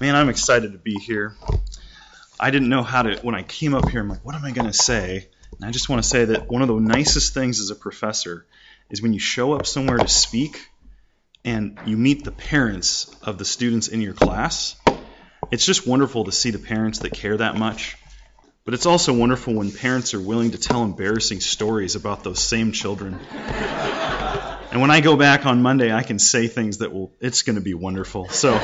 Man, I'm excited to be here. I didn't know how to, when I came up here, I'm like, what am I going to say? And I just want to say that one of the nicest things as a professor is when you show up somewhere to speak and you meet the parents of the students in your class. It's just wonderful to see the parents that care that much. But it's also wonderful when parents are willing to tell embarrassing stories about those same children. and when I go back on Monday, I can say things that will, it's going to be wonderful. So,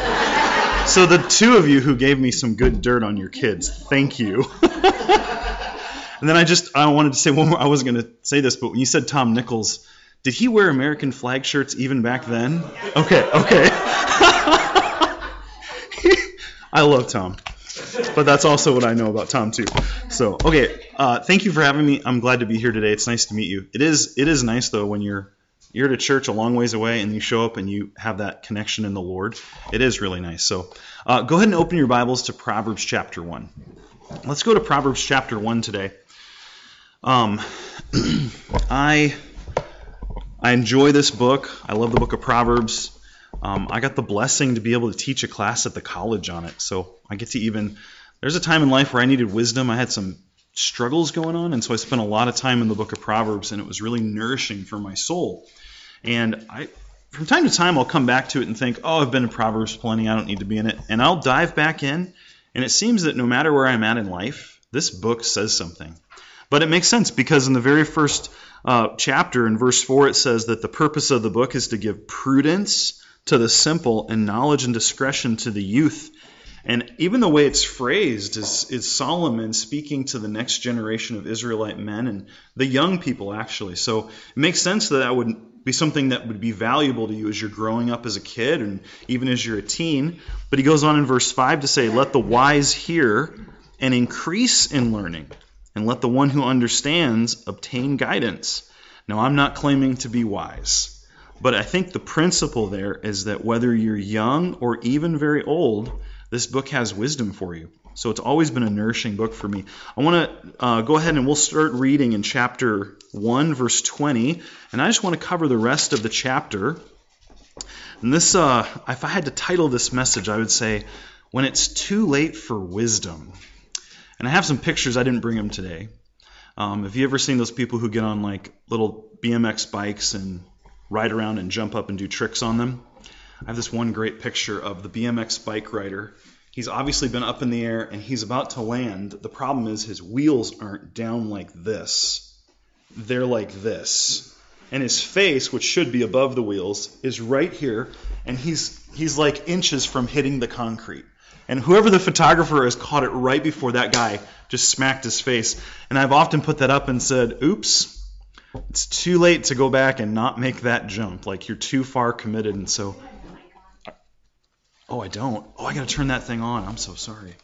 so the two of you who gave me some good dirt on your kids, thank you. and then I just, I wanted to say one more, I wasn't going to say this, but when you said Tom Nichols, did he wear American flag shirts even back then? Okay, okay. I love Tom but that's also what I know about Tom too. So okay, uh, thank you for having me. I'm glad to be here today. It's nice to meet you. It is it is nice though when you're you're at a church a long ways away and you show up and you have that connection in the Lord. It is really nice. So uh, go ahead and open your Bibles to Proverbs chapter one. Let's go to Proverbs chapter one today. Um, I I enjoy this book. I love the book of Proverbs. Um, I got the blessing to be able to teach a class at the college on it, so I get to even. There's a time in life where I needed wisdom. I had some struggles going on, and so I spent a lot of time in the book of Proverbs, and it was really nourishing for my soul. And I, from time to time, I'll come back to it and think, oh, I've been in Proverbs plenty. I don't need to be in it, and I'll dive back in. And it seems that no matter where I'm at in life, this book says something. But it makes sense because in the very first uh, chapter, in verse 4, it says that the purpose of the book is to give prudence to the simple and knowledge and discretion to the youth. And even the way it's phrased is, is Solomon speaking to the next generation of Israelite men and the young people, actually. So it makes sense that that would be something that would be valuable to you as you're growing up as a kid and even as you're a teen. But he goes on in verse 5 to say, Let the wise hear and increase in learning, and let the one who understands obtain guidance. Now, I'm not claiming to be wise. But I think the principle there is that whether you're young or even very old, this book has wisdom for you. So it's always been a nourishing book for me. I want to uh, go ahead and we'll start reading in chapter 1, verse 20. And I just want to cover the rest of the chapter. And this, uh, if I had to title this message, I would say, When It's Too Late for Wisdom. And I have some pictures, I didn't bring them today. Um, have you ever seen those people who get on like little BMX bikes and ride around and jump up and do tricks on them. I have this one great picture of the BMX bike rider. He's obviously been up in the air and he's about to land. The problem is his wheels aren't down like this, they're like this. And his face, which should be above the wheels, is right here, and he's he's like inches from hitting the concrete. And whoever the photographer has caught it right before that guy just smacked his face. And I've often put that up and said, oops, it's too late to go back and not make that jump. Like you're too far committed, and so. Oh, I don't. Oh, I got to turn that thing on. I'm so sorry.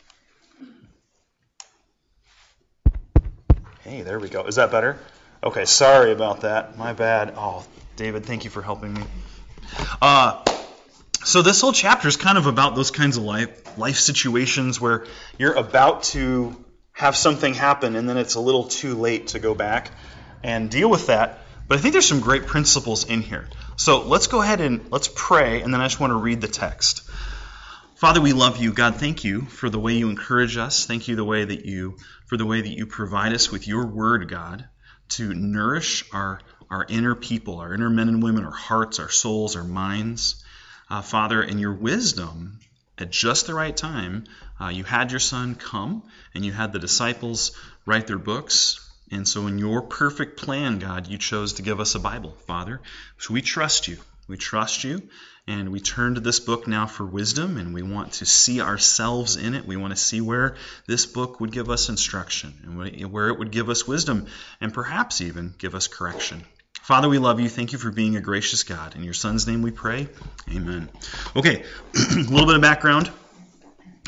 Hey, there we go. Is that better? Okay, sorry about that. My bad. Oh, David, thank you for helping me. Uh, so this whole chapter is kind of about those kinds of life life situations where you're about to have something happen and then it's a little too late to go back and deal with that. But I think there's some great principles in here. So let's go ahead and let's pray, and then I just want to read the text. Father, we love you. God, thank you for the way you encourage us. Thank you the way that you for the way that you provide us with your word, God, to nourish our our inner people, our inner men and women, our hearts, our souls, our minds. Uh, Father, in your wisdom, at just the right time, uh, you had your son come and you had the disciples write their books and so, in your perfect plan, God, you chose to give us a Bible, Father. So, we trust you. We trust you. And we turn to this book now for wisdom, and we want to see ourselves in it. We want to see where this book would give us instruction and where it would give us wisdom, and perhaps even give us correction. Father, we love you. Thank you for being a gracious God. In your Son's name we pray. Amen. Okay, a little bit of background.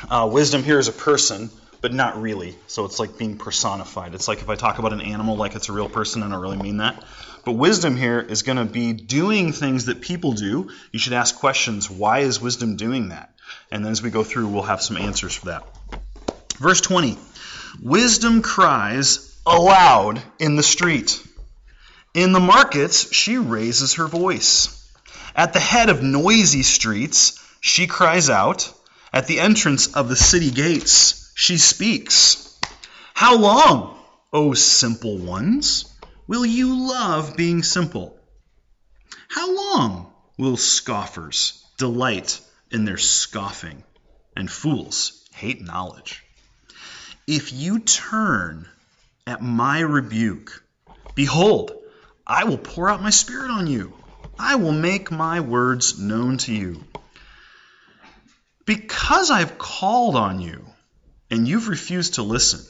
Uh, wisdom here is a person but not really. So it's like being personified. It's like if I talk about an animal like it's a real person, I don't really mean that. But wisdom here is going to be doing things that people do. You should ask questions why is wisdom doing that? And then as we go through, we'll have some answers for that. Verse 20 Wisdom cries aloud in the street. In the markets, she raises her voice. At the head of noisy streets, she cries out. At the entrance of the city gates, she speaks. How long, O simple ones, will you love being simple? How long will scoffers delight in their scoffing, and fools hate knowledge? If you turn at my rebuke, behold, I will pour out my spirit on you. I will make my words known to you. Because I've called on you and you've refused to listen,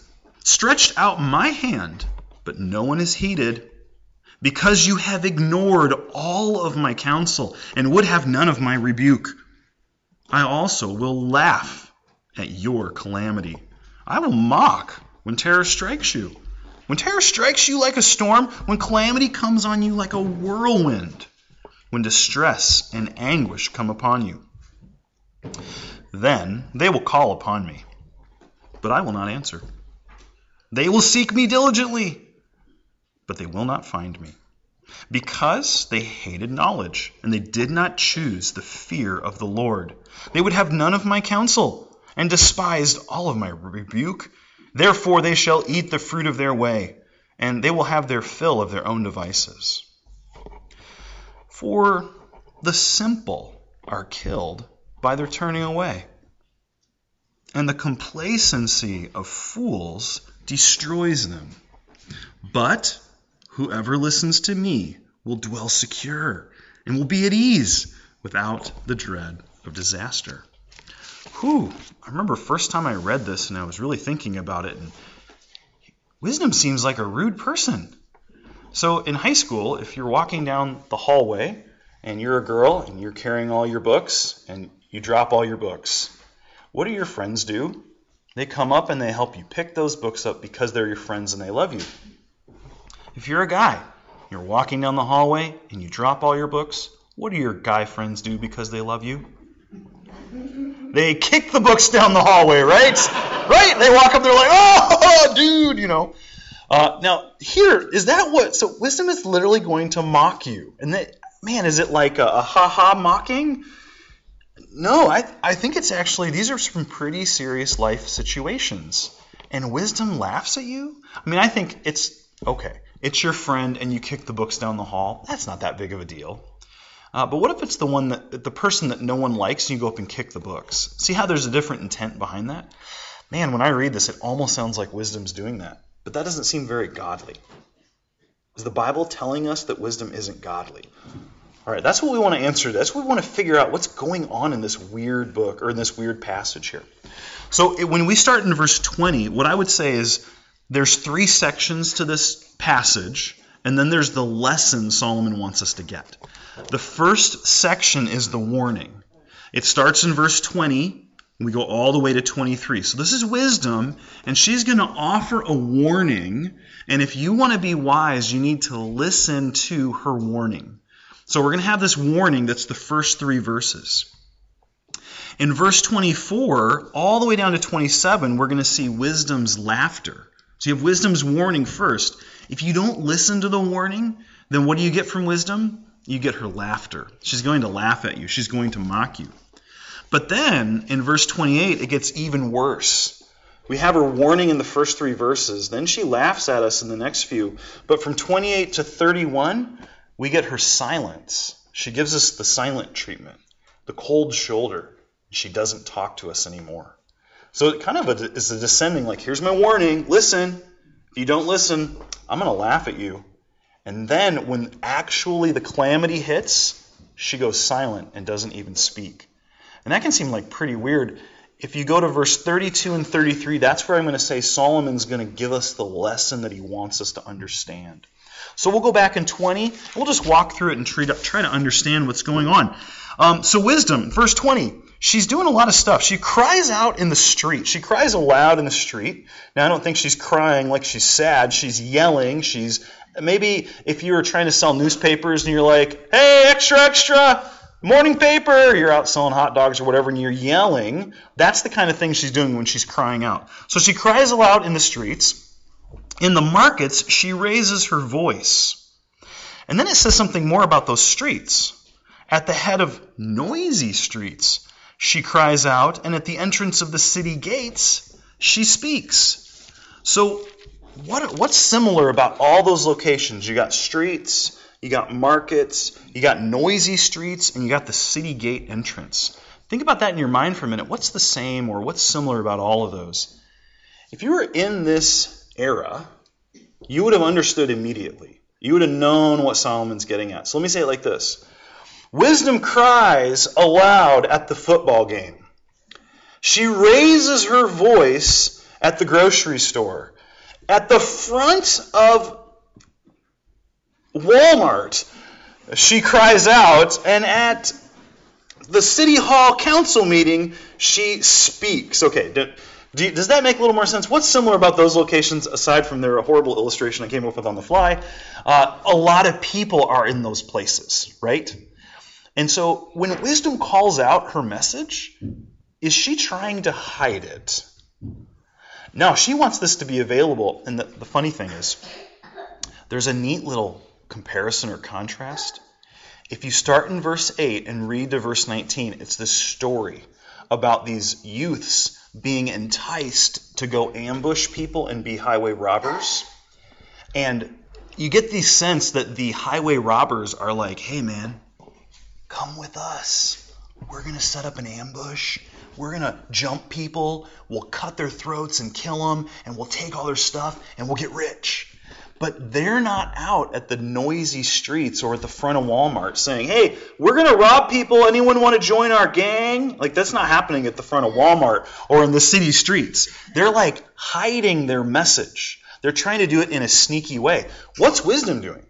stretched out my hand, but no one has heeded, because you have ignored all of my counsel and would have none of my rebuke, I also will laugh at your calamity. I will mock when terror strikes you. When terror strikes you like a storm, when calamity comes on you like a whirlwind, when distress and anguish come upon you. Then they will call upon me, but I will not answer. They will seek me diligently, but they will not find me, because they hated knowledge, and they did not choose the fear of the Lord. They would have none of my counsel, and despised all of my rebuke. Therefore they shall eat the fruit of their way, and they will have their fill of their own devices. For the simple are killed by their turning away. And the complacency of fools destroys them. But whoever listens to me will dwell secure and will be at ease without the dread of disaster. Whew, I remember first time I read this and I was really thinking about it and wisdom seems like a rude person. So in high school, if you're walking down the hallway and you're a girl and you're carrying all your books and you drop all your books. What do your friends do? They come up and they help you pick those books up because they're your friends and they love you. If you're a guy, you're walking down the hallway and you drop all your books, what do your guy friends do because they love you? They kick the books down the hallway, right? right? They walk up, they're like, oh, dude, you know. Uh, now, here, is that what? So, wisdom is literally going to mock you. And that, man, is it like a, a ha ha mocking? No, I, I think it's actually, these are some pretty serious life situations. And wisdom laughs at you? I mean, I think it's, okay, it's your friend and you kick the books down the hall. That's not that big of a deal. Uh, but what if it's the one that, the person that no one likes and you go up and kick the books? See how there's a different intent behind that? Man, when I read this, it almost sounds like wisdom's doing that. But that doesn't seem very godly. Is the Bible telling us that wisdom isn't godly? All right, that's what we want to answer. That's what we want to figure out what's going on in this weird book or in this weird passage here. So when we start in verse 20, what I would say is there's three sections to this passage, and then there's the lesson Solomon wants us to get. The first section is the warning. It starts in verse 20, we go all the way to 23. So this is wisdom, and she's going to offer a warning. And if you want to be wise, you need to listen to her warning. So we're going to have this warning that's the first three verses. In verse 24, all the way down to 27, we're going to see wisdom's laughter. So you have wisdom's warning first. If you don't listen to the warning, then what do you get from wisdom? You get her laughter. She's going to laugh at you, she's going to mock you. But then in verse 28, it gets even worse. We have her warning in the first three verses. Then she laughs at us in the next few. But from 28 to 31, we get her silence. She gives us the silent treatment, the cold shoulder. She doesn't talk to us anymore. So it kind of is a descending, like, here's my warning, listen. If you don't listen, I'm going to laugh at you. And then when actually the calamity hits, she goes silent and doesn't even speak. And that can seem like pretty weird. If you go to verse 32 and 33, that's where I'm going to say Solomon's going to give us the lesson that he wants us to understand. So we'll go back in 20. We'll just walk through it and try to, understand what's going on. Um, so, wisdom, verse 20. She's doing a lot of stuff. She cries out in the street. She cries aloud in the street. Now, I don't think she's crying like she's sad. She's yelling. She's maybe if you were trying to sell newspapers and you're like, hey, extra, extra, morning paper, you're out selling hot dogs or whatever, and you're yelling. That's the kind of thing she's doing when she's crying out. So she cries aloud in the streets. In the markets, she raises her voice. And then it says something more about those streets. At the head of noisy streets, she cries out, and at the entrance of the city gates, she speaks. So, what, what's similar about all those locations? You got streets, you got markets, you got noisy streets, and you got the city gate entrance. Think about that in your mind for a minute. What's the same or what's similar about all of those? If you were in this era, you would have understood immediately. You would have known what Solomon's getting at. So let me say it like this Wisdom cries aloud at the football game. She raises her voice at the grocery store. At the front of Walmart, she cries out, and at the city hall council meeting, she speaks. Okay, do, do, does that make a little more sense? What's similar about those locations aside from their horrible illustration I came up with on the fly? Uh, a lot of people are in those places, right? And so when wisdom calls out her message, is she trying to hide it? No, she wants this to be available. And the, the funny thing is, there's a neat little comparison or contrast. If you start in verse 8 and read to verse 19, it's this story about these youths being enticed to go ambush people and be highway robbers. And you get the sense that the highway robbers are like, hey man, come with us. We're going to set up an ambush. We're going to jump people. We'll cut their throats and kill them, and we'll take all their stuff, and we'll get rich. But they're not out at the noisy streets or at the front of Walmart saying, hey, we're going to rob people. Anyone want to join our gang? Like, that's not happening at the front of Walmart or in the city streets. They're like hiding their message. They're trying to do it in a sneaky way. What's wisdom doing?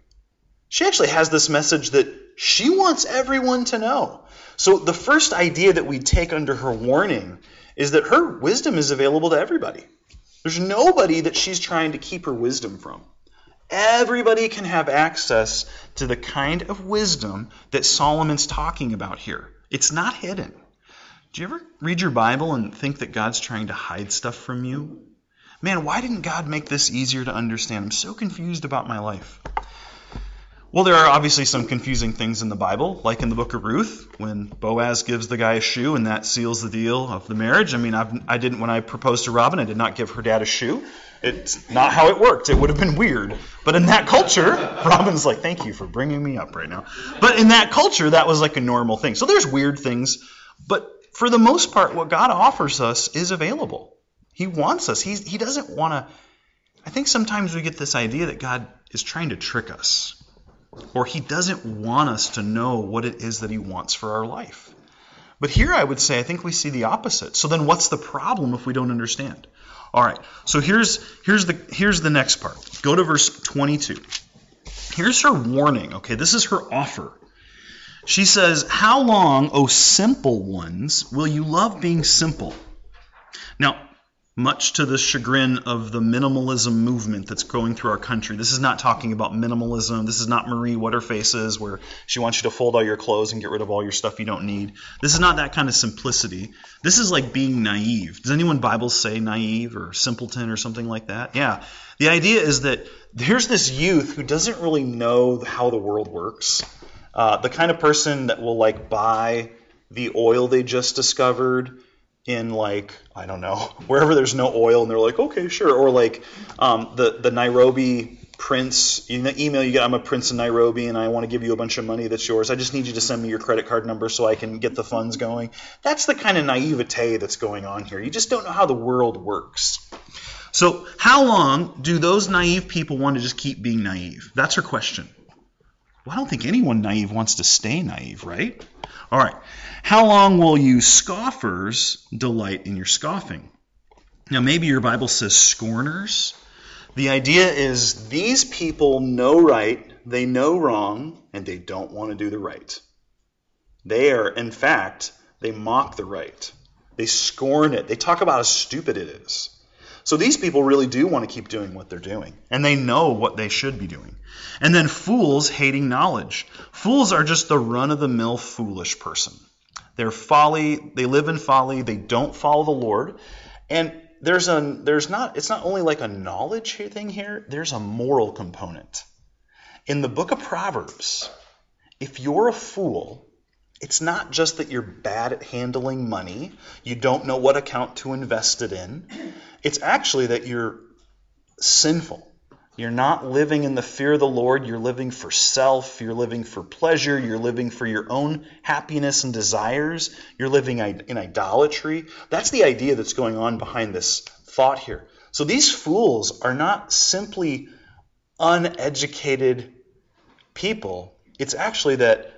She actually has this message that she wants everyone to know. So the first idea that we take under her warning is that her wisdom is available to everybody. There's nobody that she's trying to keep her wisdom from. Everybody can have access to the kind of wisdom that Solomon's talking about here. It's not hidden. Do you ever read your Bible and think that God's trying to hide stuff from you? Man, why didn't God make this easier to understand? I'm so confused about my life. Well, there are obviously some confusing things in the Bible, like in the book of Ruth, when Boaz gives the guy a shoe and that seals the deal of the marriage. I mean, I've, I did not when I proposed to Robin, I did not give her dad a shoe. It's not how it worked. It would have been weird. But in that culture, Robin's like, thank you for bringing me up right now. But in that culture, that was like a normal thing. So there's weird things. But for the most part, what God offers us is available. He wants us. He's, he doesn't want to. I think sometimes we get this idea that God is trying to trick us or he doesn't want us to know what it is that he wants for our life. But here I would say I think we see the opposite. So then what's the problem if we don't understand? All right. So here's here's the here's the next part. Go to verse 22. Here's her warning. Okay, this is her offer. She says, "How long, O simple ones, will you love being simple?" Now, much to the chagrin of the minimalism movement that's going through our country. This is not talking about minimalism. This is not Marie Whatterfaces where she wants you to fold all your clothes and get rid of all your stuff you don't need. This is not that kind of simplicity. This is like being naive. Does anyone Bible say naive or simpleton or something like that? Yeah. The idea is that there's this youth who doesn't really know how the world works. Uh, the kind of person that will like buy the oil they just discovered in like I don't know wherever there's no oil, and they're like, okay, sure, or like um, the the Nairobi prince email you get i'm a prince in nairobi and i want to give you a bunch of money that's yours. I just need you to send me your credit card number so i can get the funds going. That's the kind of naivete that's going on here. You just don't know how the world works. So how long do those naive people want to just keep being naive? That's her question well i don't think anyone naive wants to stay naive right all right how long will you scoffers delight in your scoffing? Now, maybe your Bible says scorners. The idea is these people know right, they know wrong, and they don't want to do the right. They are, in fact, they mock the right. They scorn it. They talk about how stupid it is. So these people really do want to keep doing what they're doing, and they know what they should be doing. And then fools hating knowledge. Fools are just the run of the mill foolish person. They're folly, they live in folly, they don't follow the Lord. And there's a there's not it's not only like a knowledge thing here, there's a moral component. In the book of Proverbs, if you're a fool, it's not just that you're bad at handling money, you don't know what account to invest it in. It's actually that you're sinful. You're not living in the fear of the Lord. You're living for self. You're living for pleasure. You're living for your own happiness and desires. You're living in idolatry. That's the idea that's going on behind this thought here. So these fools are not simply uneducated people. It's actually that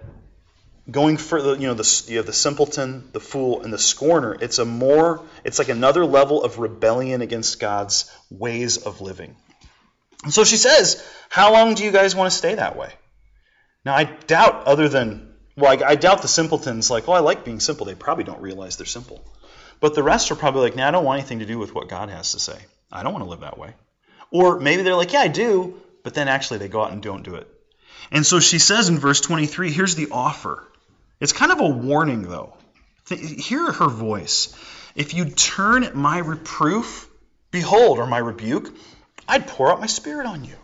going further, you know, the, you have the simpleton, the fool, and the scorner. It's a more, it's like another level of rebellion against God's ways of living. And so she says, How long do you guys want to stay that way? Now, I doubt, other than, well, I, I doubt the simpletons, like, well, I like being simple. They probably don't realize they're simple. But the rest are probably like, nah, I don't want anything to do with what God has to say. I don't want to live that way. Or maybe they're like, yeah, I do, but then actually they go out and don't do it. And so she says in verse 23, here's the offer. It's kind of a warning, though. Hear her voice. If you turn at my reproof, behold, or my rebuke, I'd pour out my spirit on you.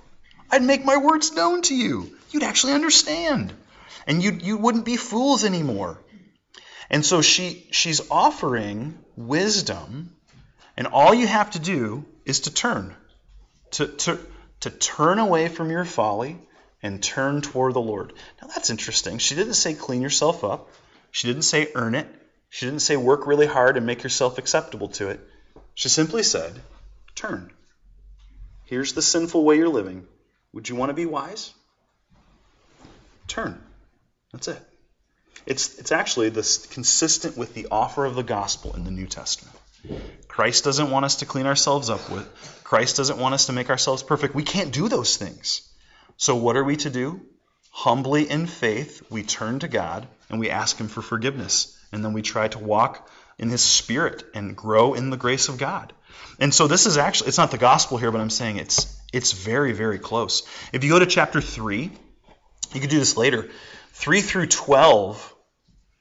I'd make my words known to you. You'd actually understand. And you, you wouldn't be fools anymore. And so she, she's offering wisdom, and all you have to do is to turn. To, to, to turn away from your folly and turn toward the Lord. Now that's interesting. She didn't say clean yourself up. She didn't say earn it. She didn't say work really hard and make yourself acceptable to it. She simply said, turn. Here's the sinful way you're living. Would you want to be wise? Turn. That's it. It's, it's actually this, consistent with the offer of the gospel in the New Testament. Christ doesn't want us to clean ourselves up with. Christ doesn't want us to make ourselves perfect. We can't do those things. So, what are we to do? Humbly in faith, we turn to God and we ask Him for forgiveness. And then we try to walk in His Spirit and grow in the grace of God. And so, this is actually, it's not the gospel here, but I'm saying it's, it's very, very close. If you go to chapter 3, you could do this later. 3 through 12,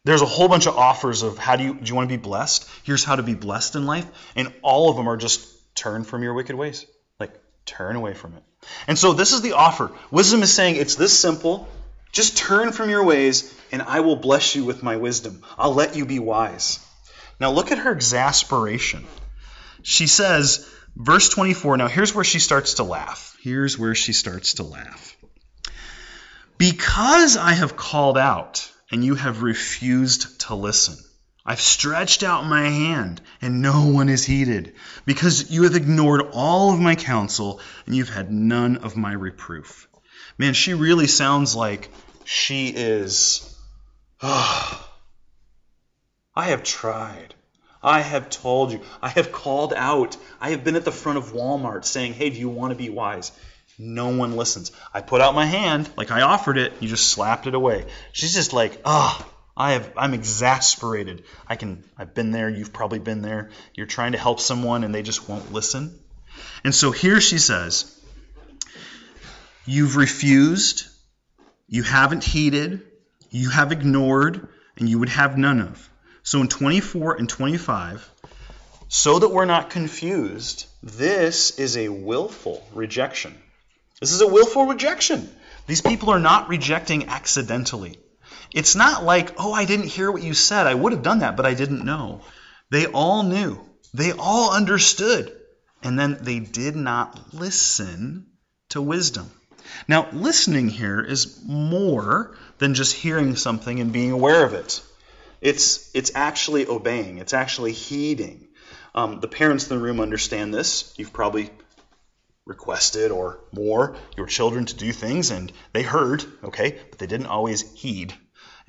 there's a whole bunch of offers of how do you, do you want to be blessed? Here's how to be blessed in life. And all of them are just turn from your wicked ways. Like, turn away from it. And so this is the offer. Wisdom is saying it's this simple. Just turn from your ways, and I will bless you with my wisdom. I'll let you be wise. Now look at her exasperation. She says, verse 24, now here's where she starts to laugh. Here's where she starts to laugh. Because I have called out, and you have refused to listen. I've stretched out my hand, and no one is heeded, because you have ignored all of my counsel, and you've had none of my reproof. Man, she really sounds like she is. Oh, I have tried. I have told you. I have called out. I have been at the front of Walmart saying, hey, do you want to be wise? No one listens. I put out my hand, like I offered it, you just slapped it away. She's just like, ah, oh, I have I'm exasperated. I can I've been there, you've probably been there. You're trying to help someone and they just won't listen. And so here she says, you've refused, you haven't heeded, you have ignored, and you would have none of. So in 24 and 25, so that we're not confused, this is a willful rejection. This is a willful rejection. These people are not rejecting accidentally. It's not like, oh, I didn't hear what you said. I would have done that, but I didn't know. They all knew. They all understood. And then they did not listen to wisdom. Now, listening here is more than just hearing something and being aware of it. It's, it's actually obeying, it's actually heeding. Um, the parents in the room understand this. You've probably requested or more your children to do things, and they heard, okay, but they didn't always heed.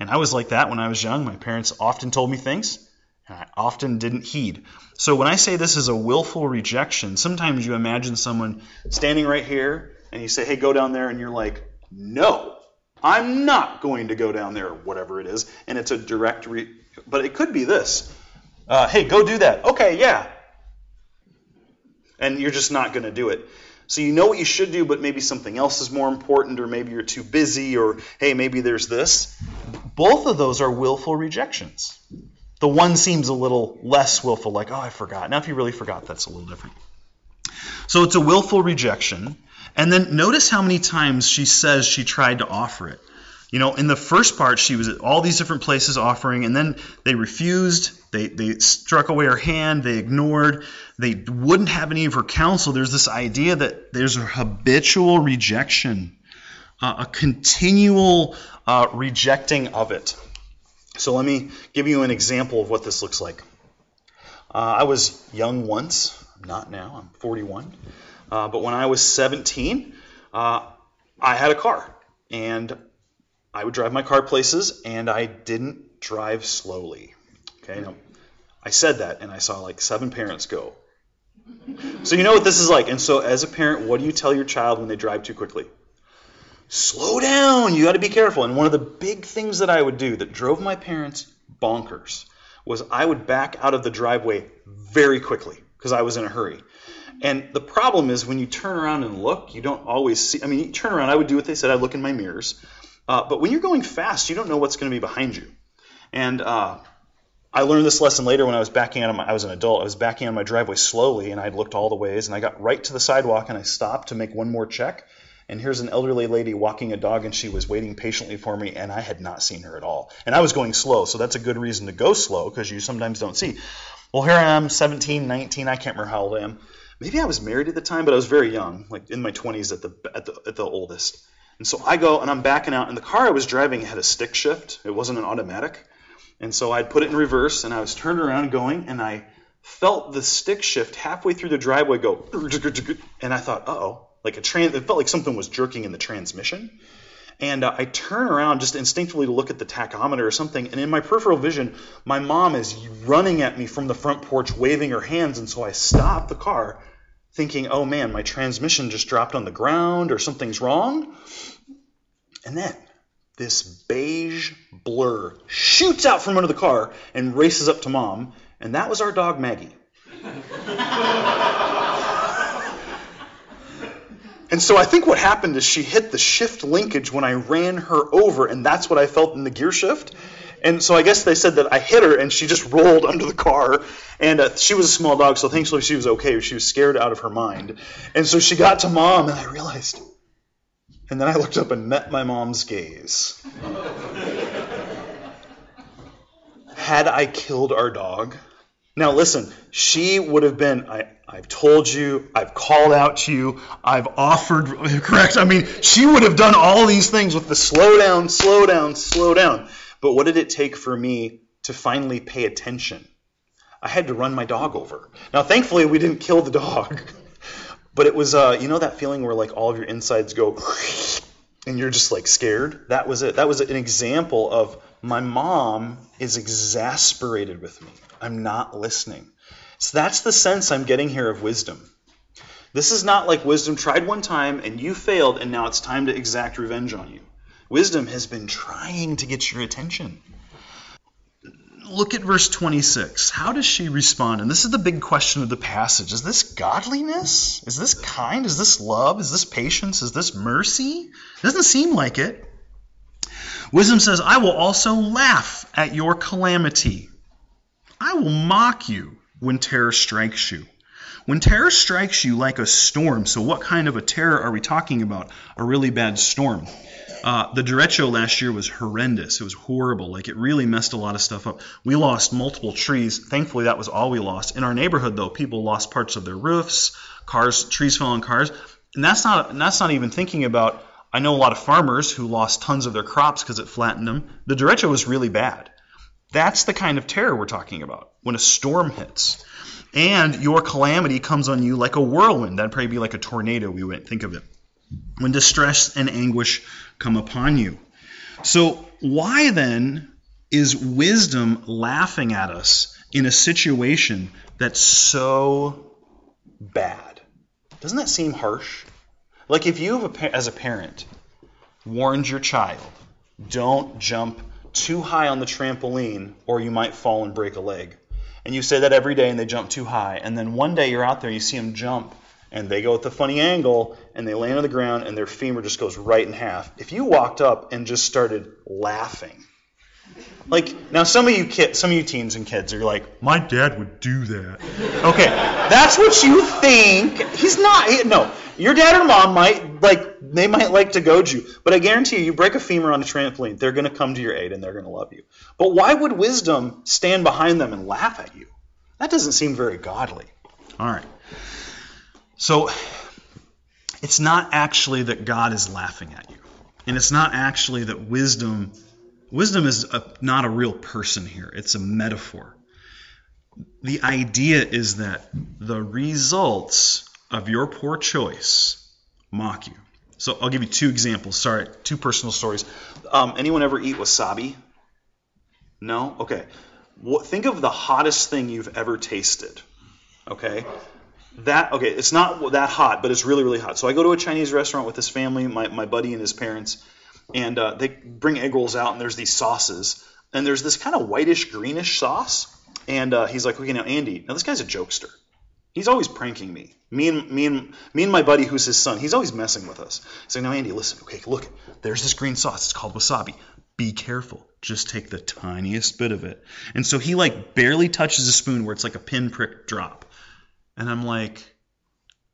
And I was like that when I was young. My parents often told me things, and I often didn't heed. So when I say this is a willful rejection, sometimes you imagine someone standing right here, and you say, hey, go down there, and you're like, no, I'm not going to go down there, whatever it is. And it's a direct, re- but it could be this. Uh, hey, go do that. Okay, yeah. And you're just not going to do it. So you know what you should do, but maybe something else is more important, or maybe you're too busy, or hey, maybe there's this. Both of those are willful rejections. The one seems a little less willful, like, oh, I forgot. Now, if you really forgot, that's a little different. So it's a willful rejection. And then notice how many times she says she tried to offer it. You know, in the first part, she was at all these different places offering, and then they refused. They, they struck away her hand. They ignored. They wouldn't have any of her counsel. There's this idea that there's a habitual rejection, uh, a continual uh, rejecting of it. So let me give you an example of what this looks like. Uh, I was young once, not now, I'm 41. Uh, but when I was 17, uh, I had a car. And I would drive my car places, and I didn't drive slowly. Okay, now I said that, and I saw like seven parents go. So you know what this is like. And so, as a parent, what do you tell your child when they drive too quickly? Slow down. You got to be careful. And one of the big things that I would do that drove my parents bonkers was I would back out of the driveway very quickly because I was in a hurry. And the problem is when you turn around and look, you don't always see. I mean, you turn around, I would do what they said. I'd look in my mirrors. Uh, but when you're going fast, you don't know what's going to be behind you. And uh, I learned this lesson later when I was backing out of my, I was an adult. I was backing out of my driveway slowly, and I'd looked all the ways, and I got right to the sidewalk, and I stopped to make one more check. And here's an elderly lady walking a dog, and she was waiting patiently for me, and I had not seen her at all. And I was going slow, so that's a good reason to go slow because you sometimes don't see. Well, here I am, 17, 19, I can't remember how old I am. Maybe I was married at the time, but I was very young, like in my 20s at the at the, at the oldest. And so I go and I'm backing out, and the car I was driving had a stick shift. It wasn't an automatic. And so I'd put it in reverse, and I was turned around going, and I felt the stick shift halfway through the driveway go, and I thought, oh, like a trans. It felt like something was jerking in the transmission. And uh, I turn around just instinctively to look at the tachometer or something, and in my peripheral vision, my mom is running at me from the front porch, waving her hands, and so I stop the car thinking, oh man, my transmission just dropped on the ground or something's wrong. And then this beige blur shoots out from under the car and races up to mom, and that was our dog Maggie. and so I think what happened is she hit the shift linkage when I ran her over, and that's what I felt in the gear shift. And so I guess they said that I hit her and she just rolled under the car. And uh, she was a small dog, so thankfully she was okay. She was scared out of her mind. And so she got to mom, and I realized. And then I looked up and met my mom's gaze. Had I killed our dog? Now listen, she would have been. I, I've told you, I've called out to you, I've offered, correct? I mean, she would have done all these things with the slow down, slow down, slow down. But what did it take for me to finally pay attention? I had to run my dog over. Now, thankfully, we didn't kill the dog. But it was, uh, you know, that feeling where like all of your insides go and you're just like scared? That was it. That was an example of my mom is exasperated with me. I'm not listening. So that's the sense I'm getting here of wisdom. This is not like wisdom tried one time and you failed and now it's time to exact revenge on you. Wisdom has been trying to get your attention. Look at verse 26. How does she respond? And this is the big question of the passage. Is this godliness? Is this kind? Is this love? Is this patience? Is this mercy? It doesn't seem like it. Wisdom says, I will also laugh at your calamity. I will mock you when terror strikes you. When terror strikes you like a storm, so what kind of a terror are we talking about? A really bad storm. Uh, the derecho last year was horrendous. It was horrible. Like it really messed a lot of stuff up. We lost multiple trees. Thankfully, that was all we lost. In our neighborhood, though, people lost parts of their roofs. Cars, trees fell on cars, and that's not and that's not even thinking about. I know a lot of farmers who lost tons of their crops because it flattened them. The derecho was really bad. That's the kind of terror we're talking about when a storm hits. And your calamity comes on you like a whirlwind. That'd probably be like a tornado, we would think of it. When distress and anguish come upon you. So, why then is wisdom laughing at us in a situation that's so bad? Doesn't that seem harsh? Like if you, as a parent, warned your child, don't jump too high on the trampoline or you might fall and break a leg. And you say that every day and they jump too high. And then one day you're out there, you see them jump and they go at the funny angle and they land on the ground and their femur just goes right in half. If you walked up and just started laughing, Like now, some of you kids, some of you teens and kids are like, my dad would do that. Okay, that's what you think. He's not. He, no, your dad or mom might like they might like to goad you, but I guarantee you, you break a femur on a trampoline, they're going to come to your aid and they're going to love you. But why would wisdom stand behind them and laugh at you? That doesn't seem very godly. All right. So it's not actually that God is laughing at you, and it's not actually that wisdom Wisdom is a, not a real person here, it's a metaphor. The idea is that the results of your poor choice mock you. So I'll give you two examples. Sorry, two personal stories. Um, anyone ever eat wasabi? No? Okay. What, think of the hottest thing you've ever tasted. Okay? That okay, it's not that hot, but it's really, really hot. So I go to a Chinese restaurant with this family, my, my buddy and his parents, and uh, they bring egg rolls out, and there's these sauces, and there's this kind of whitish greenish sauce. And uh, he's like, okay, now Andy, now this guy's a jokester. He's always pranking me. Me and me and me and my buddy, who's his son, he's always messing with us. He's like, now Andy, listen, okay, look, there's this green sauce. It's called wasabi. Be careful. Just take the tiniest bit of it. And so he like barely touches a spoon where it's like a pinprick drop. And I'm like,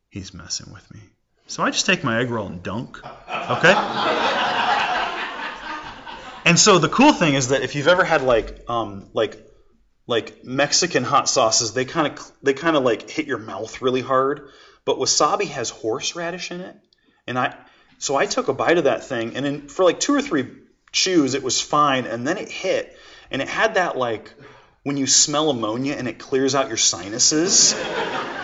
he's messing with me. So I just take my egg roll and dunk. Okay? And so the cool thing is that if you've ever had like um, like like Mexican hot sauces, they kind of they kind of like hit your mouth really hard. But wasabi has horseradish in it, and I so I took a bite of that thing, and then for like two or three chews, it was fine, and then it hit, and it had that like when you smell ammonia and it clears out your sinuses,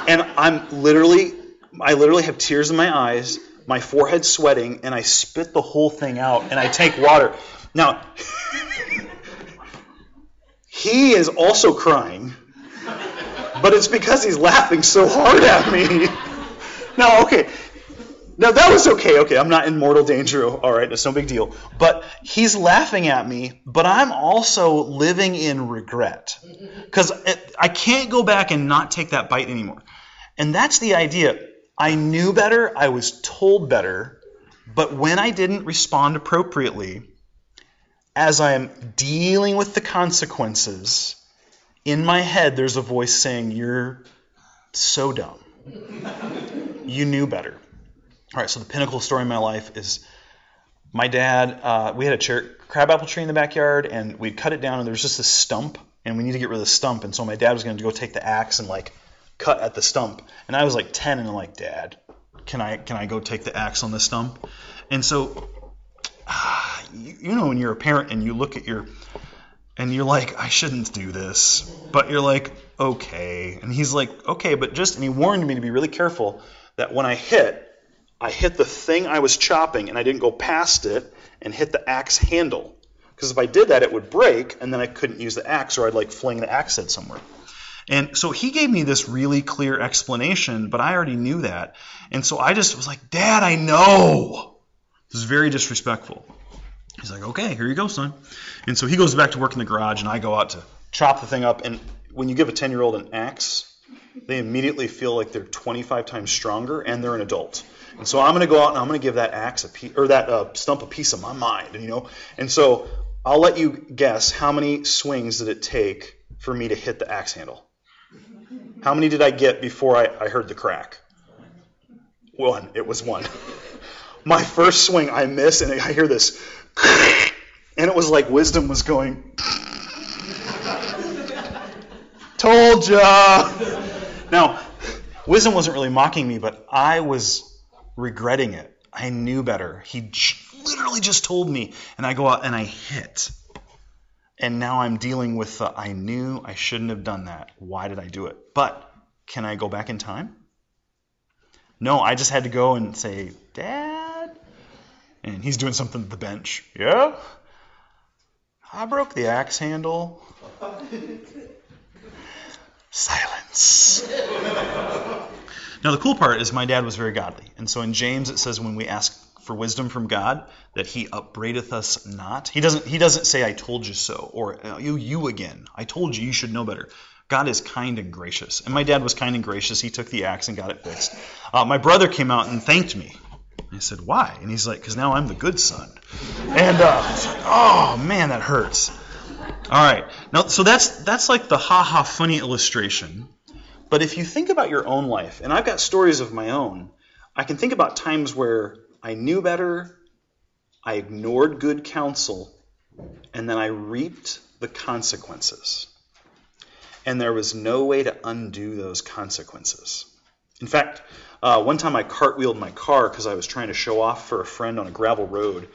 and I'm literally I literally have tears in my eyes, my forehead sweating, and I spit the whole thing out, and I take water. Now, he is also crying, but it's because he's laughing so hard at me. Now, okay. Now that was okay. Okay, I'm not in mortal danger. All right, it's no big deal. But he's laughing at me, but I'm also living in regret because I can't go back and not take that bite anymore. And that's the idea. I knew better. I was told better. But when I didn't respond appropriately, as I am dealing with the consequences, in my head there's a voice saying, You're so dumb. you knew better. All right, so the pinnacle story in my life is my dad, uh, we had a cher- crabapple tree in the backyard, and we'd cut it down, and there was just a stump, and we need to get rid of the stump. And so my dad was going to go take the axe and like cut at the stump. And I was like 10, and I'm like, Dad, can I can I go take the axe on the stump? And so you, you know when you're a parent and you look at your and you're like, I shouldn't do this, but you're like, okay. And he's like, okay, but just and he warned me to be really careful that when I hit, I hit the thing I was chopping and I didn't go past it and hit the axe handle. Because if I did that, it would break, and then I couldn't use the axe, or I'd like fling the axe head somewhere. And so he gave me this really clear explanation, but I already knew that. And so I just was like, Dad, I know. This is very disrespectful. He's like, okay, here you go, son. And so he goes back to work in the garage, and I go out to chop the thing up. And when you give a 10 year old an axe, they immediately feel like they're 25 times stronger and they're an adult. And so I'm going to go out and I'm going to give that axe a piece, or that uh, stump a piece of my mind, you know. And so I'll let you guess how many swings did it take for me to hit the axe handle? How many did I get before I, I heard the crack? One. It was one. My first swing, I miss, and I hear this and it was like wisdom was going, Told ya! Now, wisdom wasn't really mocking me, but I was regretting it. I knew better. He literally just told me, and I go out and I hit. And now I'm dealing with the I knew I shouldn't have done that. Why did I do it? But can I go back in time? No, I just had to go and say, Dad and he's doing something at the bench. Yeah? I broke the axe handle. Silence. now, the cool part is my dad was very godly. And so in James, it says when we ask for wisdom from God, that he upbraideth us not. He doesn't, he doesn't say, I told you so, or you, you again. I told you, you should know better. God is kind and gracious. And my dad was kind and gracious. He took the axe and got it fixed. Uh, my brother came out and thanked me I said, why? And he's like, because now I'm the good son. And uh, I was like, oh, man, that hurts. All right. Now, so that's that's like the ha ha funny illustration. But if you think about your own life, and I've got stories of my own, I can think about times where I knew better, I ignored good counsel, and then I reaped the consequences. And there was no way to undo those consequences. In fact, uh, one time I cartwheeled my car because I was trying to show off for a friend on a gravel road.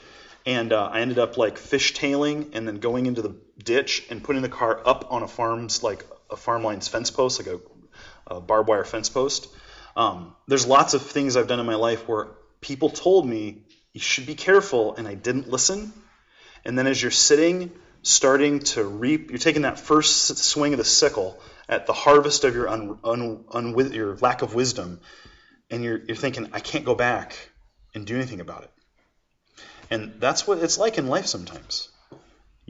And uh, I ended up like fishtailing and then going into the ditch and putting the car up on a farm's like a farm line's fence post, like a, a barbed wire fence post. Um, there's lots of things I've done in my life where people told me you should be careful, and I didn't listen. And then as you're sitting, starting to reap, you're taking that first swing of the sickle at the harvest of your un, un, un, your lack of wisdom, and you're, you're thinking, I can't go back and do anything about it. And that's what it's like in life sometimes.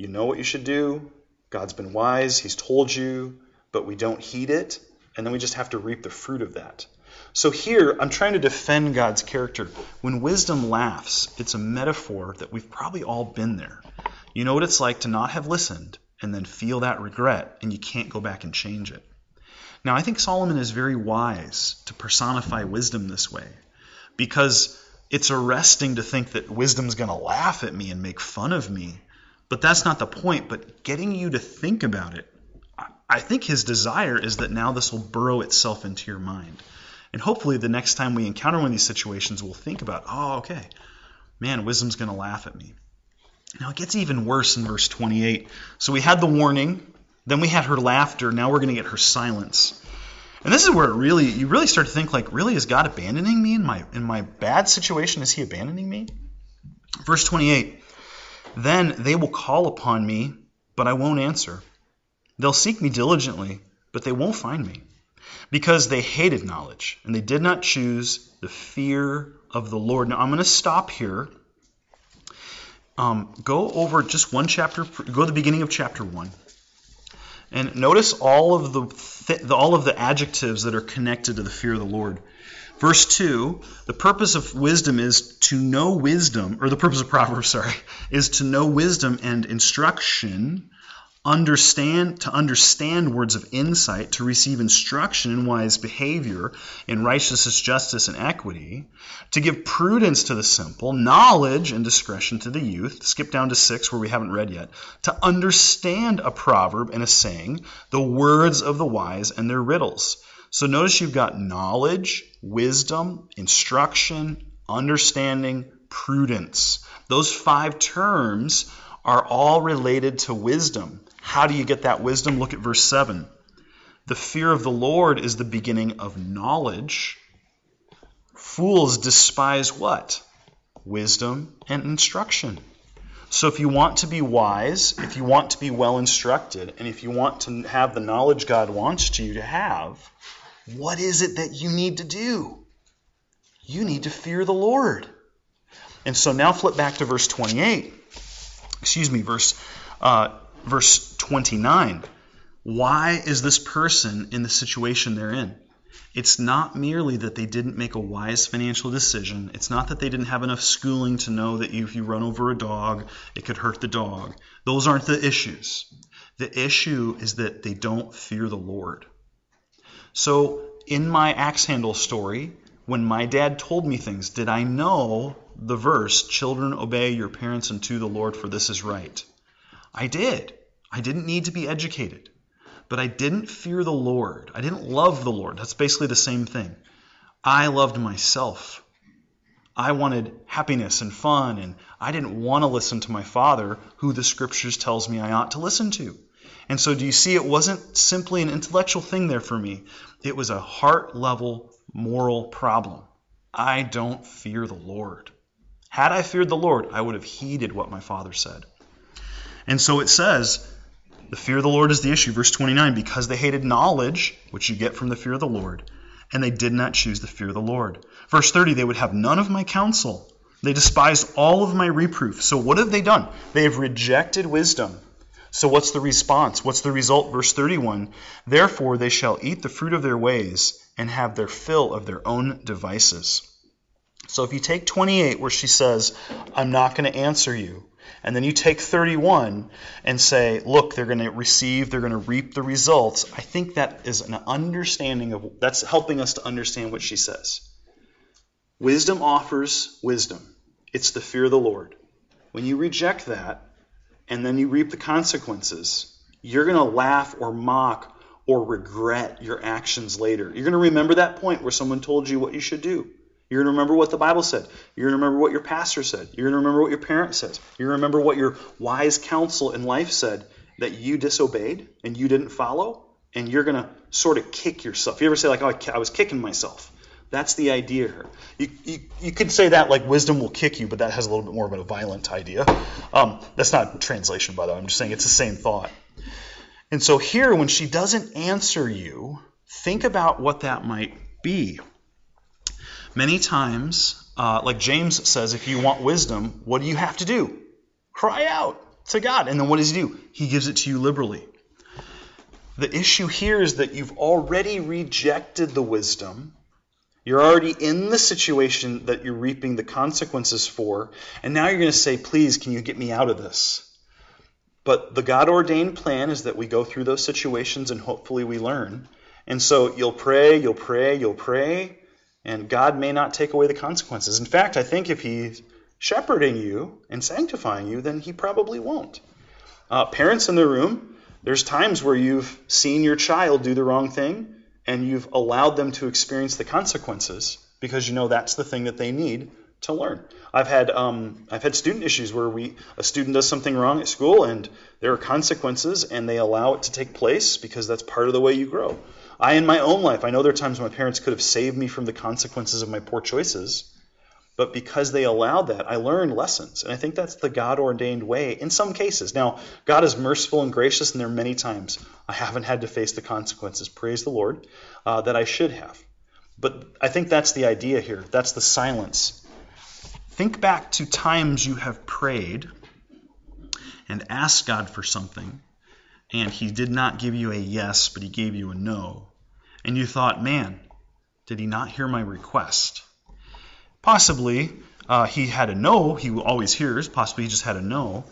You know what you should do. God's been wise. He's told you, but we don't heed it. And then we just have to reap the fruit of that. So here, I'm trying to defend God's character. When wisdom laughs, it's a metaphor that we've probably all been there. You know what it's like to not have listened and then feel that regret, and you can't go back and change it. Now, I think Solomon is very wise to personify wisdom this way because it's arresting to think that wisdom's going to laugh at me and make fun of me. But that's not the point. But getting you to think about it, I think his desire is that now this will burrow itself into your mind. And hopefully, the next time we encounter one of these situations, we'll think about, oh, okay, man, wisdom's going to laugh at me. Now, it gets even worse in verse 28. So we had the warning, then we had her laughter, now we're going to get her silence. And this is where it really you really start to think like, really is God abandoning me in my in my bad situation? Is he abandoning me? Verse 28. Then they will call upon me, but I won't answer. They'll seek me diligently, but they won't find me because they hated knowledge and they did not choose the fear of the Lord. Now, I'm going to stop here. Um, go over just one chapter, go to the beginning of chapter 1. And notice all of the, th- all of the adjectives that are connected to the fear of the Lord. Verse 2, the purpose of wisdom is to know wisdom, or the purpose of Proverbs, sorry, is to know wisdom and instruction understand to understand words of insight to receive instruction in wise behavior in righteousness justice and equity to give prudence to the simple knowledge and discretion to the youth skip down to 6 where we haven't read yet to understand a proverb and a saying the words of the wise and their riddles so notice you've got knowledge wisdom instruction understanding prudence those five terms are all related to wisdom how do you get that wisdom? Look at verse 7. The fear of the Lord is the beginning of knowledge. Fools despise what? Wisdom and instruction. So, if you want to be wise, if you want to be well instructed, and if you want to have the knowledge God wants you to have, what is it that you need to do? You need to fear the Lord. And so now flip back to verse 28. Excuse me, verse uh, verse 29. Why is this person in the situation they're in? It's not merely that they didn't make a wise financial decision. It's not that they didn't have enough schooling to know that if you run over a dog, it could hurt the dog. Those aren't the issues. The issue is that they don't fear the Lord. So, in my axe handle story, when my dad told me things, did I know the verse, Children, obey your parents unto the Lord, for this is right? I did. I didn't need to be educated. But I didn't fear the Lord. I didn't love the Lord. That's basically the same thing. I loved myself. I wanted happiness and fun, and I didn't want to listen to my father, who the scriptures tells me I ought to listen to. And so, do you see, it wasn't simply an intellectual thing there for me, it was a heart level moral problem. I don't fear the Lord. Had I feared the Lord, I would have heeded what my father said. And so it says, the fear of the Lord is the issue. Verse 29 because they hated knowledge, which you get from the fear of the Lord, and they did not choose the fear of the Lord. Verse 30 they would have none of my counsel. They despised all of my reproof. So what have they done? They have rejected wisdom. So what's the response? What's the result? Verse 31 Therefore they shall eat the fruit of their ways and have their fill of their own devices. So if you take 28, where she says, I'm not going to answer you, and then you take 31 and say, look, they're going to receive, they're going to reap the results, I think that is an understanding of that's helping us to understand what she says. Wisdom offers wisdom. It's the fear of the Lord. When you reject that and then you reap the consequences, you're going to laugh or mock or regret your actions later. You're going to remember that point where someone told you what you should do. You're going to remember what the Bible said. You're going to remember what your pastor said. You're going to remember what your parent says. You're going to remember what your wise counsel in life said that you disobeyed and you didn't follow. And you're going to sort of kick yourself. You ever say, like, oh, I was kicking myself? That's the idea here. You, you, you, could say that like wisdom will kick you, but that has a little bit more of a violent idea. Um, that's not translation, by the way. I'm just saying it's the same thought. And so here, when she doesn't answer you, think about what that might be. Many times, uh, like James says, if you want wisdom, what do you have to do? Cry out to God. And then what does he do? He gives it to you liberally. The issue here is that you've already rejected the wisdom. You're already in the situation that you're reaping the consequences for. And now you're going to say, please, can you get me out of this? But the God ordained plan is that we go through those situations and hopefully we learn. And so you'll pray, you'll pray, you'll pray, and God may not take away the consequences. In fact, I think if He's shepherding you and sanctifying you, then He probably won't. Uh, parents in the room, there's times where you've seen your child do the wrong thing and you've allowed them to experience the consequences because you know that's the thing that they need to learn. I've had um, I've had student issues where we a student does something wrong at school and there are consequences and they allow it to take place because that's part of the way you grow. I, in my own life, I know there are times my parents could have saved me from the consequences of my poor choices, but because they allowed that, I learned lessons. And I think that's the God ordained way in some cases. Now, God is merciful and gracious, and there are many times I haven't had to face the consequences, praise the Lord, uh, that I should have. But I think that's the idea here. That's the silence. Think back to times you have prayed and asked God for something, and He did not give you a yes, but He gave you a no and you thought, man, did he not hear my request? Possibly uh, he had a no, he always hears, possibly he just had a no.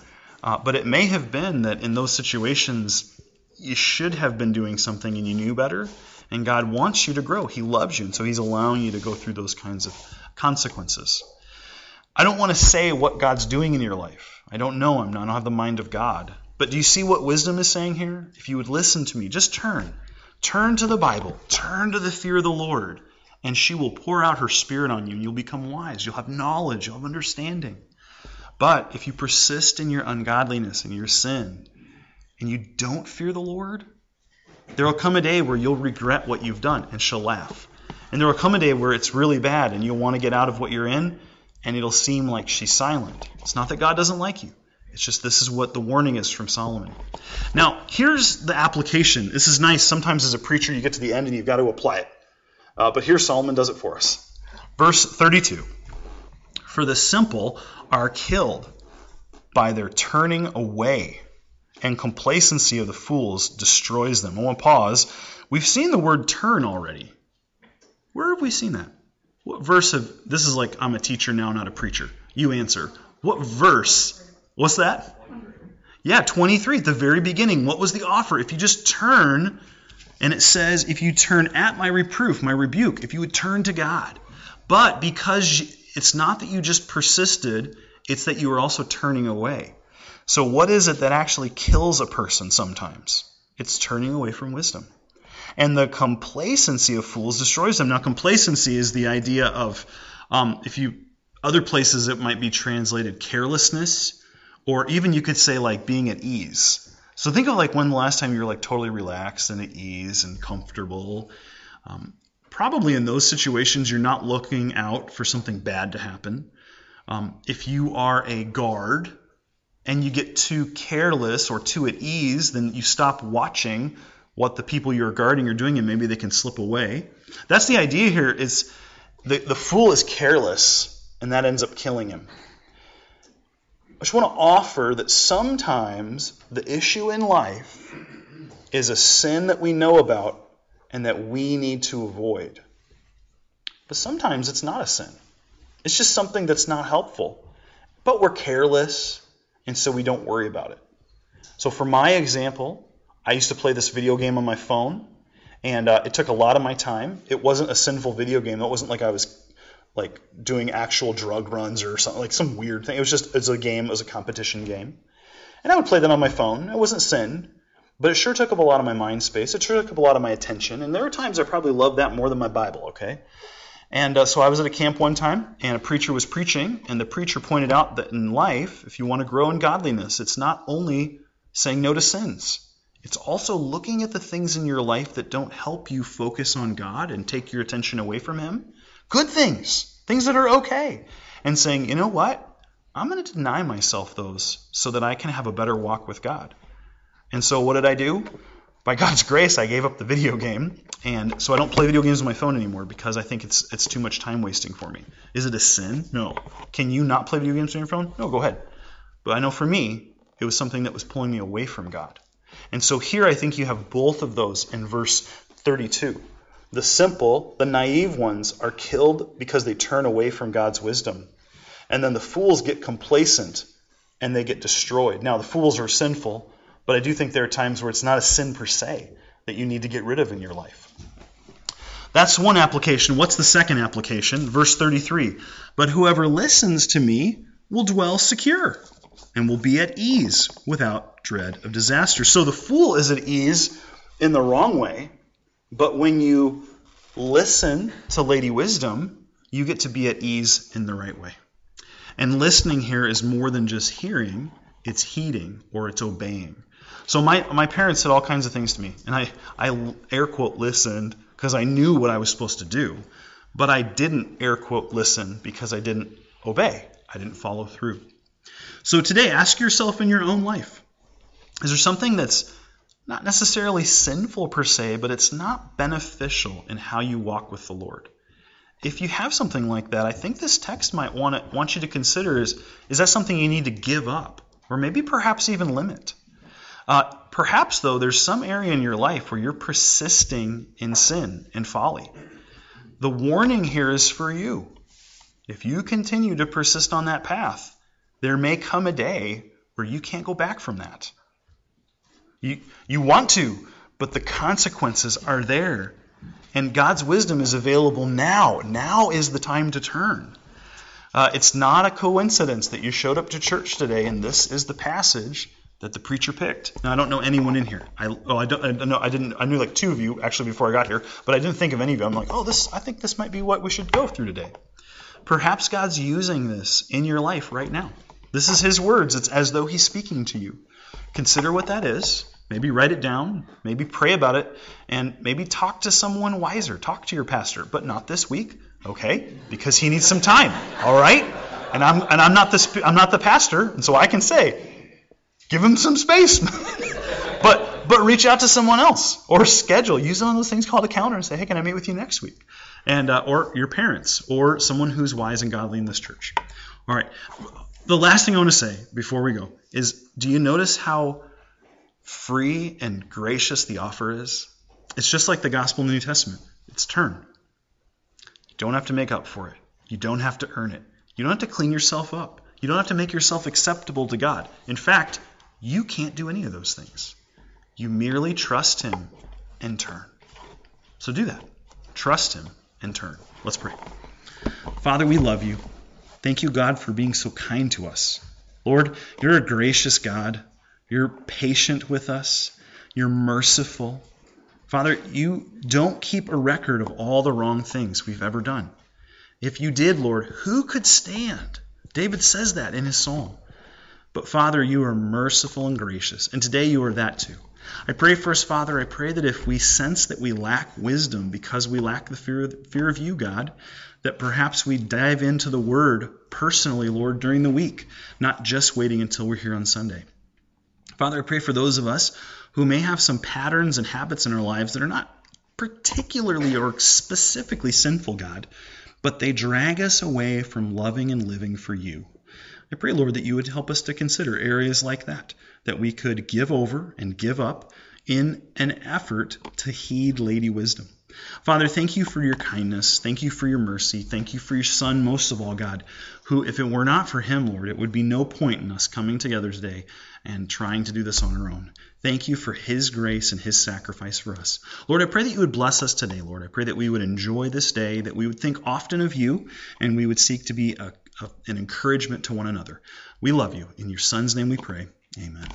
Uh, but it may have been that in those situations, you should have been doing something and you knew better. And God wants you to grow. He loves you. And so He's allowing you to go through those kinds of consequences. I don't want to say what God's doing in your life. I don't know. I'm not, I don't have the mind of God. But do you see what wisdom is saying here? If you would listen to me, just turn. Turn to the Bible, turn to the fear of the Lord, and she will pour out her spirit on you, and you'll become wise. You'll have knowledge, you'll have understanding. But if you persist in your ungodliness and your sin, and you don't fear the Lord, there will come a day where you'll regret what you've done, and she'll laugh. And there will come a day where it's really bad, and you'll want to get out of what you're in, and it'll seem like she's silent. It's not that God doesn't like you. It's just this is what the warning is from Solomon. Now, here's the application. This is nice. Sometimes as a preacher, you get to the end and you've got to apply it. Uh, but here Solomon does it for us. Verse 32 For the simple are killed by their turning away, and complacency of the fools destroys them. I want to pause. We've seen the word turn already. Where have we seen that? What verse of this is like I'm a teacher now, not a preacher. You answer. What verse What's that? Yeah, 23 at the very beginning. What was the offer? If you just turn, and it says, if you turn at my reproof, my rebuke, if you would turn to God. But because it's not that you just persisted, it's that you were also turning away. So, what is it that actually kills a person sometimes? It's turning away from wisdom. And the complacency of fools destroys them. Now, complacency is the idea of, um, if you, other places it might be translated carelessness or even you could say like being at ease. So think of like when the last time you were like totally relaxed and at ease and comfortable. Um, probably in those situations, you're not looking out for something bad to happen. Um, if you are a guard and you get too careless or too at ease, then you stop watching what the people you're guarding are doing and maybe they can slip away. That's the idea here is the, the fool is careless and that ends up killing him. I just want to offer that sometimes the issue in life is a sin that we know about and that we need to avoid. But sometimes it's not a sin. It's just something that's not helpful. But we're careless and so we don't worry about it. So, for my example, I used to play this video game on my phone, and uh, it took a lot of my time. It wasn't a sinful video game. It wasn't like I was like doing actual drug runs or something like some weird thing. It was just was a game, it was a competition game, and I would play them on my phone. It wasn't sin, but it sure took up a lot of my mind space. It sure took up a lot of my attention, and there were times I probably loved that more than my Bible. Okay, and uh, so I was at a camp one time, and a preacher was preaching, and the preacher pointed out that in life, if you want to grow in godliness, it's not only saying no to sins. It's also looking at the things in your life that don't help you focus on God and take your attention away from Him. Good things, things that are okay. And saying, you know what? I'm going to deny myself those so that I can have a better walk with God. And so what did I do? By God's grace, I gave up the video game and so I don't play video games on my phone anymore because I think it's it's too much time wasting for me. Is it a sin? No. Can you not play video games on your phone? No, go ahead. But I know for me, it was something that was pulling me away from God. And so here I think you have both of those in verse 32. The simple, the naive ones are killed because they turn away from God's wisdom. And then the fools get complacent and they get destroyed. Now, the fools are sinful, but I do think there are times where it's not a sin per se that you need to get rid of in your life. That's one application. What's the second application? Verse 33 But whoever listens to me will dwell secure and will be at ease without dread of disaster. So the fool is at ease in the wrong way, but when you listen to Lady Wisdom, you get to be at ease in the right way. And listening here is more than just hearing, it's heeding or it's obeying. So my, my parents said all kinds of things to me, and I, I air quote listened because I knew what I was supposed to do, but I didn't air quote listen because I didn't obey. I didn't follow through. So today, ask yourself in your own life is there something that's not necessarily sinful per se, but it's not beneficial in how you walk with the Lord? If you have something like that, I think this text might want, to, want you to consider is, is that something you need to give up? Or maybe perhaps even limit? Uh, perhaps, though, there's some area in your life where you're persisting in sin and folly. The warning here is for you. If you continue to persist on that path, there may come a day where you can't go back from that. You, you want to, but the consequences are there. And God's wisdom is available now. Now is the time to turn. Uh, it's not a coincidence that you showed up to church today and this is the passage that the preacher picked. Now I don't know anyone in here. I oh I don't I know I didn't I knew like two of you actually before I got here, but I didn't think of any of you. I'm like, oh this I think this might be what we should go through today. Perhaps God's using this in your life right now. This is His words. It's as though He's speaking to you. Consider what that is. Maybe write it down. Maybe pray about it, and maybe talk to someone wiser. Talk to your pastor, but not this week, okay? Because he needs some time. All right. And I'm and I'm not the I'm not the pastor, and so I can say, Give him some space. but but reach out to someone else or schedule. Use one of those things called a calendar and say, hey, can I meet with you next week? And uh, or your parents or someone who's wise and godly in this church. All right. The last thing I want to say before we go is, do you notice how free and gracious the offer is? It's just like the gospel in the New Testament. It's turn. You don't have to make up for it. You don't have to earn it. You don't have to clean yourself up. You don't have to make yourself acceptable to God. In fact, you can't do any of those things. You merely trust Him and turn. So do that. Trust Him and turn. Let's pray. Father, we love you. Thank you, God, for being so kind to us. Lord, you're a gracious God. You're patient with us. You're merciful. Father, you don't keep a record of all the wrong things we've ever done. If you did, Lord, who could stand? David says that in his psalm. But Father, you are merciful and gracious, and today you are that too. I pray first, Father, I pray that if we sense that we lack wisdom because we lack the fear fear of you, God, that perhaps we dive into the Word personally, Lord, during the week, not just waiting until we're here on Sunday. Father, I pray for those of us who may have some patterns and habits in our lives that are not particularly or specifically sinful, God, but they drag us away from loving and living for you. I pray, Lord, that you would help us to consider areas like that, that we could give over and give up in an effort to heed Lady Wisdom. Father, thank you for your kindness. Thank you for your mercy. Thank you for your Son, most of all, God, who, if it were not for him, Lord, it would be no point in us coming together today and trying to do this on our own. Thank you for his grace and his sacrifice for us. Lord, I pray that you would bless us today, Lord. I pray that we would enjoy this day, that we would think often of you, and we would seek to be a, a, an encouragement to one another. We love you. In your Son's name we pray. Amen.